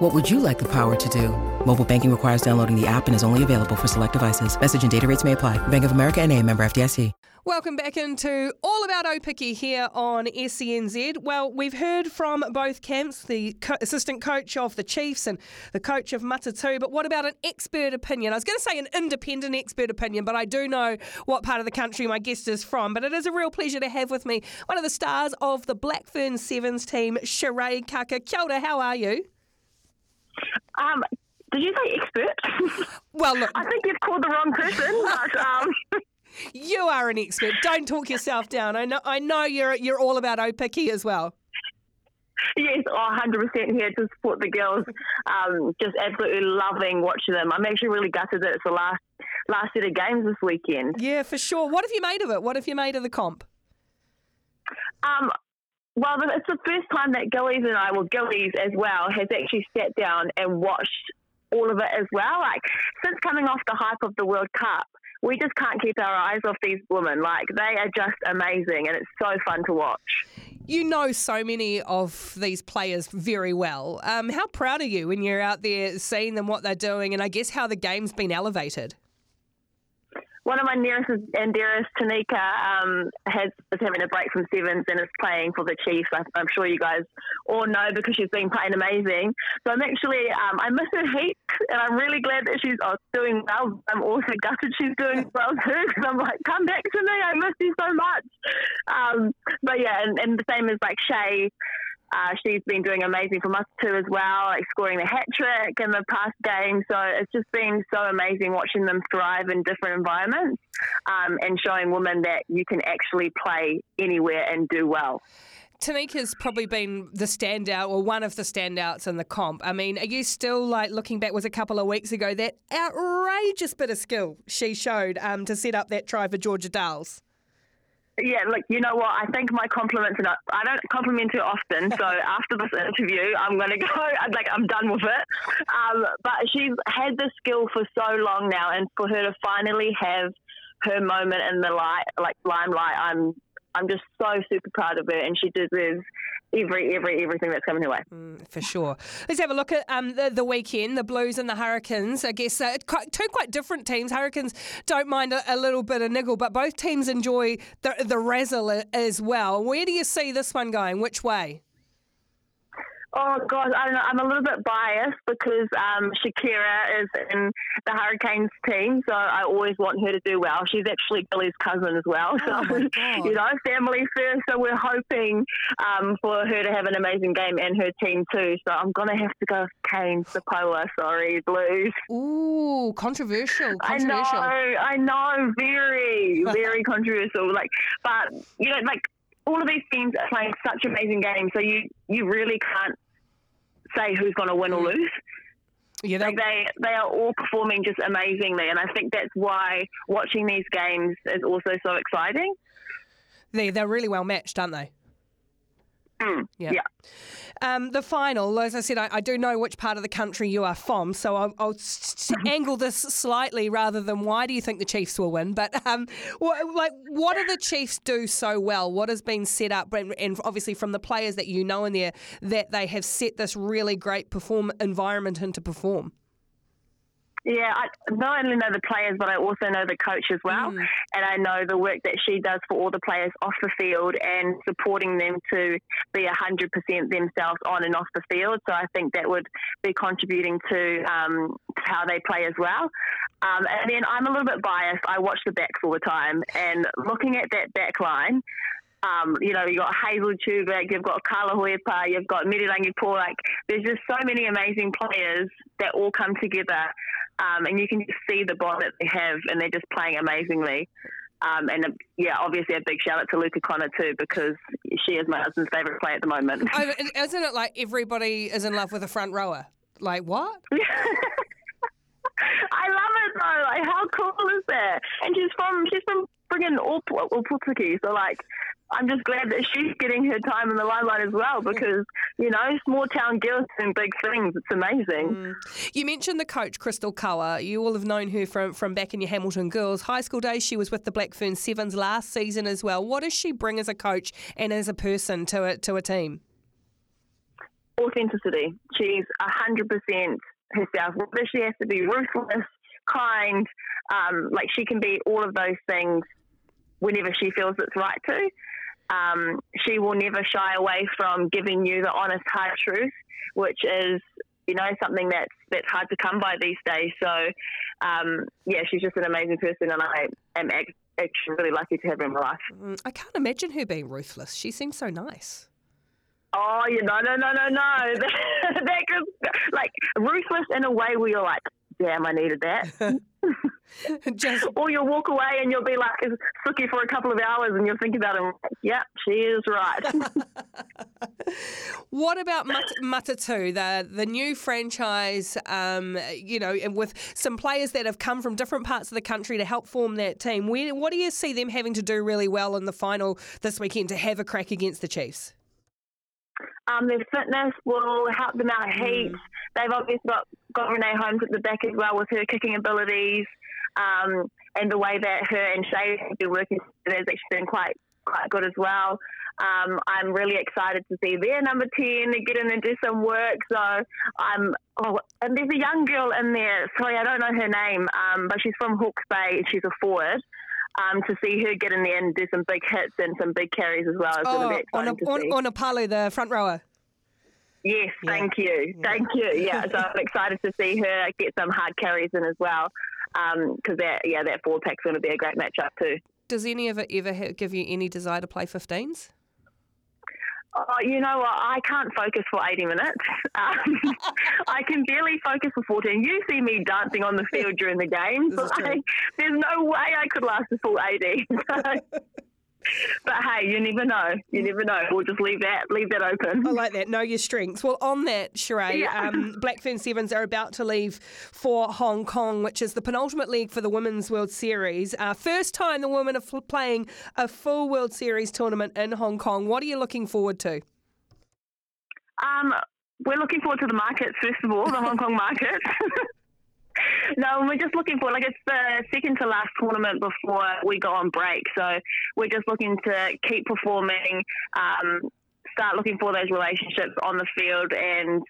What would you like the power to do? Mobile banking requires downloading the app and is only available for select devices. Message and data rates may apply. Bank of America and a member FDIC. Welcome back into All About Aupiki here on SENZ. Well, we've heard from both camps, the co- assistant coach of the Chiefs and the coach of Matatu, but what about an expert opinion? I was going to say an independent expert opinion, but I do know what part of the country my guest is from. But it is a real pleasure to have with me one of the stars of the Black Ferns Sevens team, Shiray Kaka. Kia ora, how are you? Um, did you say expert? Well, look, I think you've called the wrong person. But um, you are an expert. Don't talk yourself down. I know, I know you're you're all about Aupiki as well. yes, oh, 100% here to support the girls. Um, just absolutely loving watching them. I'm actually really gutted that it's the last last set of games this weekend. Yeah, for sure. What have you made of it? What have you made of the comp? Um, well, it's the first time that Gillies and I, well, Gillies as well, has actually sat down and watched all of it as well. Like since coming off the hype of the World Cup, we just can't keep our eyes off these women. Like they are just amazing, and it's so fun to watch. You know so many of these players very well. Um, how proud are you when you're out there seeing them, what they're doing, and I guess how the game's been elevated? One of my nearest and dearest, Tenika, um, has is having a break from sevens and is playing for the Chiefs. I, I'm sure you guys all know because she's been playing amazing. So I'm actually um, I miss her heaps, and I'm really glad that she's oh, doing well. I'm also gutted she's doing well too because I'm like, come back to me. I miss you so much. Um, but yeah, and, and the same as like Shay. Uh, she's been doing amazing from us too as well, like scoring the hat trick in the past game. So it's just been so amazing watching them thrive in different environments um, and showing women that you can actually play anywhere and do well. Tenika's probably been the standout or one of the standouts in the comp. I mean, are you still like looking back? Was a couple of weeks ago that outrageous bit of skill she showed um, to set up that try for Georgia Daals? Yeah, look, you know what? I think my compliments, and I don't compliment her often. So after this interview, I'm going to go. I'm like, I'm done with it. Um, but she's had the skill for so long now, and for her to finally have her moment in the light, like limelight, I'm, I'm just so super proud of her, and she deserves every, every, everything that's coming her way. Mm, for sure. Let's have a look at um, the, the weekend, the Blues and the Hurricanes. I guess uh, two quite different teams. Hurricanes don't mind a, a, little bit of niggle, but both teams enjoy the, the razzle as well. Where do you see this one going? Which way? Oh God, I don't know. I'm a little bit biased because um, Shakira is in the Hurricanes team, so I always want her to do well. She's actually Billy's cousin as well, so oh you know, family first. So we're hoping um, for her to have an amazing game and her team too. So I'm gonna have to go with Canes, Poua. Sorry, Blues. Ooh, controversial. controversial. I know, I know, very, very controversial. Like, but you know, like all of these teams are playing such amazing games, so you you really can't say who's going to win or lose. Yeah, like they they are all performing just amazingly, and I think that's why watching these games is also so exciting. They they're really well matched, aren't they? Mm, yeah. yeah. Um, the final, as I said, I, I, do know which part of the country you are from, so I'll, I'll s- angle this slightly rather than why do you think the Chiefs will win. But um, what, like, what do the Chiefs do so well? What has been set up, and, and obviously from the players that you know in there, that they have set this really great perform environment into perform. Yeah, I not only know the players, but I also know the coach as well. Mm. And I know the work that she does for all the players off the field and supporting them to be 100% themselves on and off the field. So I think that would be contributing to, um, how they play as well. Um, and then I'm a little bit biased. I watch the backs all the time. And looking at that back line, um, you know, you've got Hazel Tubic, you've got Carla Hohaia, you've got Mererangi Paul. Like, there's just so many amazing players that all come together um, and you can just see the bond that they have, and they're just playing amazingly. Um, and uh, yeah, obviously a big shout out to Luka Connor too because she is my husband's favourite player at the moment. Oh, isn't it like everybody is in love with a front rower? Like what? I love it though. Like how cool is that? And she's from she's from in Opotiki. So, like, I'm just glad that she's getting her time in the limelight as well because, you know, small town girls doing big things. It's amazing. Mm. You mentioned the coach, Crystal Kaua. You all have known her from, from back in your Hamilton girls high school days. She was with the Black Ferns Sevens last season as well. What does she bring as a coach and as a person to a, to a team? Authenticity. She's 100% herself. Whether she has to be ruthless, kind, um, like she can be all of those things whenever she feels it's right to. Um, she will never shy away from giving you the honest, hard truth, which is you know something that's that's hard to come by these days. So um, yeah, she's just an amazing person, and I am actually really lucky to have her in my life. Mm, I can't imagine her being ruthless. She seems so nice. Oh, you know, no, no, no, no. that, that like ruthless in a way where you're like, damn, I needed that. Just... Or you'll walk away and you'll be like Suki for a couple of hours and you'll think about it. Yep, she is right. what about Mat- Matatu, the the new franchise? Um, you know, with some players that have come from different parts of the country to help form that team. Where, what do you see them having to do really well in the final this weekend to have a crack against the Chiefs? Um, their fitness will help them out heaps. Mm. They've obviously got, got Renee Holmes at the back as well with her kicking abilities. Um, and the way that her and Shay have been working together has actually been quite quite good as well. Um, I'm really excited to see their number 10 get in and do some work. So I'm, oh, and there's a young girl in there. Sorry, I don't know her name, um, but she's from Hawke's Bay. She's a forward. Um, to see her get in there and do some big hits and some big carries as well. It's oh, really exciting on, a, to on, on Palu, the front rower. Yes, yeah. thank you. Yeah. Thank you. Yeah, so I'm excited to see her get some hard carries in as well because um, that yeah that forward pack's going to be a great matchup too. Does any of it ever give you any desire to play 15s? Oh, you know what? I can't focus for 80 minutes. Um, I can barely focus for 14. You see me dancing on the field during the games. Like, there's no way I could last a full 80. But hey, you never know. You never know. We'll just leave that leave that open. I like that. Know your strengths. Well, on that, Shiray, yeah. um, Black Ferns Sevens are about to leave for Hong Kong, which is the penultimate league for the Women's World Series. Uh, first time the women are playing a full World Series tournament in Hong Kong. What are you looking forward to? Um, we're looking forward to the markets first of all, the Hong Kong markets. no, we're just looking for like it's the second to last tournament before we go on break. So we're just looking to keep performing, um, start looking for those relationships on the field, and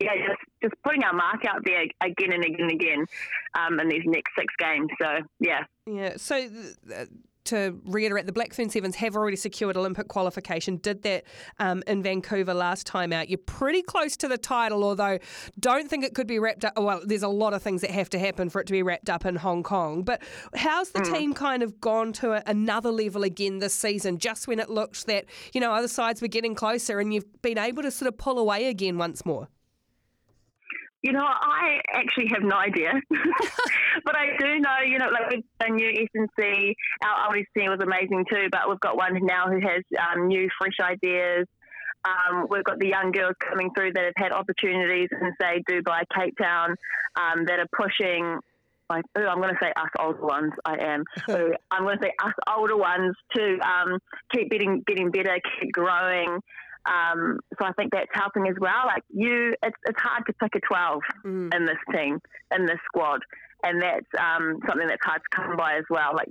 yeah, just just putting our mark out there again and again and again um, in these next six games. So yeah, yeah. So. Uh, to reiterate, the Black Ferns Sevens have already secured Olympic qualification, did that um, in Vancouver last time out. You're pretty close to the title, although don't think it could be wrapped up. Well, there's a lot of things that have to happen for it to be wrapped up in Hong Kong. But how's the mm. team kind of gone to a, another level again this season, just when it looked that, you know, other sides were getting closer and you've been able to sort of pull away again once more? You know, I actually have no idea, but I do know. You know, like with the new SNC, our oldest team was amazing too. But we've got one now who has um, new, fresh ideas. Um, we've got the young girls coming through that have had opportunities in, say, Dubai, Cape Town, um, that are pushing. Like, ooh, I'm going to say us older ones. I am. ooh, I'm going to say us older ones to um, keep getting getting better, keep growing. Um, so I think that's helping as well. Like you, it's, it's hard to pick a 12 mm. in this team, in this squad. And that's um, something that's hard to come by as well. Like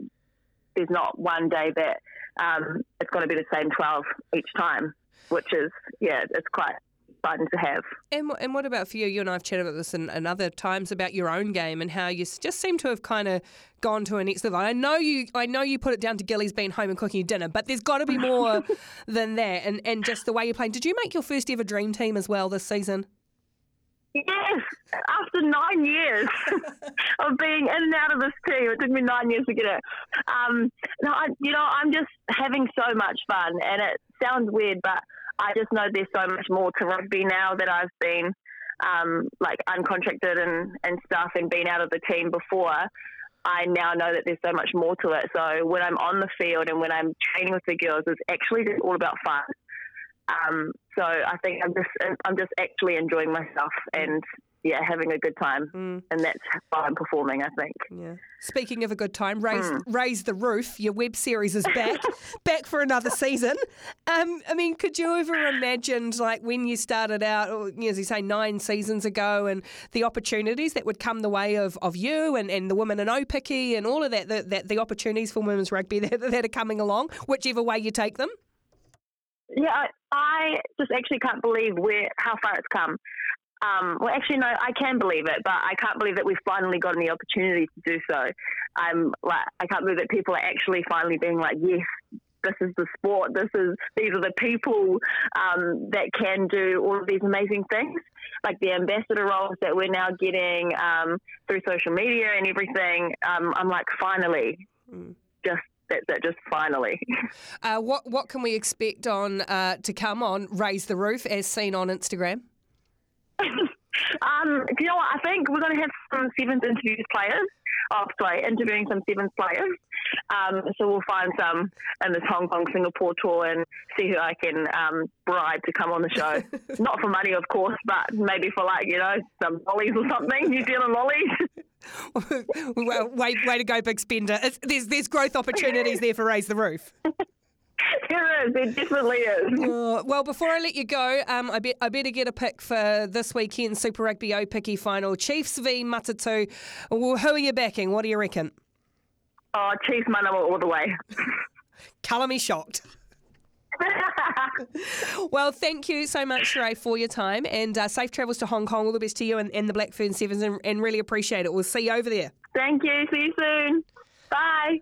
there's not one day that um, it's going to be the same 12 each time, which is, yeah, it's quite fun to have. And, and what about for you? You and I have chatted about this in, in other times about your own game and how you just seem to have kind of gone to a next level. I know you, I know you put it down to Gillies being home and cooking you dinner, but there's got to be more than that. And and just the way you're playing. Did you make your first ever dream team as well this season? Yes, after nine years of being in and out of this team, it took me nine years to get it. Um, no, I, you know, I'm just having so much fun, and it sounds weird, but I just know there's so much more to rugby now that I've been um, like uncontracted and, and stuff and been out of the team before. I now know that there's so much more to it. So when I'm on the field and when I'm training with the girls, it's actually just all about fun. Um, so I think I'm just I'm just actually enjoying myself and yeah, having a good time, mm. and that's why I'm performing. I think. Yeah. Speaking of a good time, raise mm. raise the roof. Your web series is back, back for another season. Um, I mean, could you ever imagined like when you started out, or, as you say, nine seasons ago, and the opportunities that would come the way of, of you and, and the women in Aupiki and all of that, that, that the opportunities for women's rugby that, that are coming along, whichever way you take them. Yeah, I, I just actually can't believe where how far it's come. Um, well, actually, no, I can believe it, but I can't believe that we've finally gotten the opportunity to do so. I'm like, I can't believe that people are actually finally being like, yes, this is the sport. This is these are the people um, that can do all of these amazing things, like the ambassador roles that we're now getting um, through social media and everything. Um, I'm like, finally, mm. just that, that just finally. Uh, what what can we expect on uh, to come on Raise the Roof as seen on Instagram? Um, do you know what? I think we're going to have some seventh interviews players. Oh, sorry, interviewing some seventh players. Um, so we'll find some in this Hong Kong Singapore tour and see who I can um, bribe to come on the show. Not for money, of course, but maybe for like you know some lollies or something, New Zealand lollies. well, way, way to go, big spender. It's, there's there's growth opportunities there for Raise the Roof. There is. It definitely is. Uh, well, before I let you go, um, I, be, I better get a pick for this weekend Super Rugby Aupiki final. Chiefs v Matatu. Well, who are you backing? What do you reckon? Oh, Chiefs Manawa all the way. Colour me shocked. well, thank you so much, Shiray, for your time and uh, safe travels to Hong Kong. All the best to you and, and the Black Ferns Sevens and, and really appreciate it. We'll see you over there. Thank you. See you soon. Bye.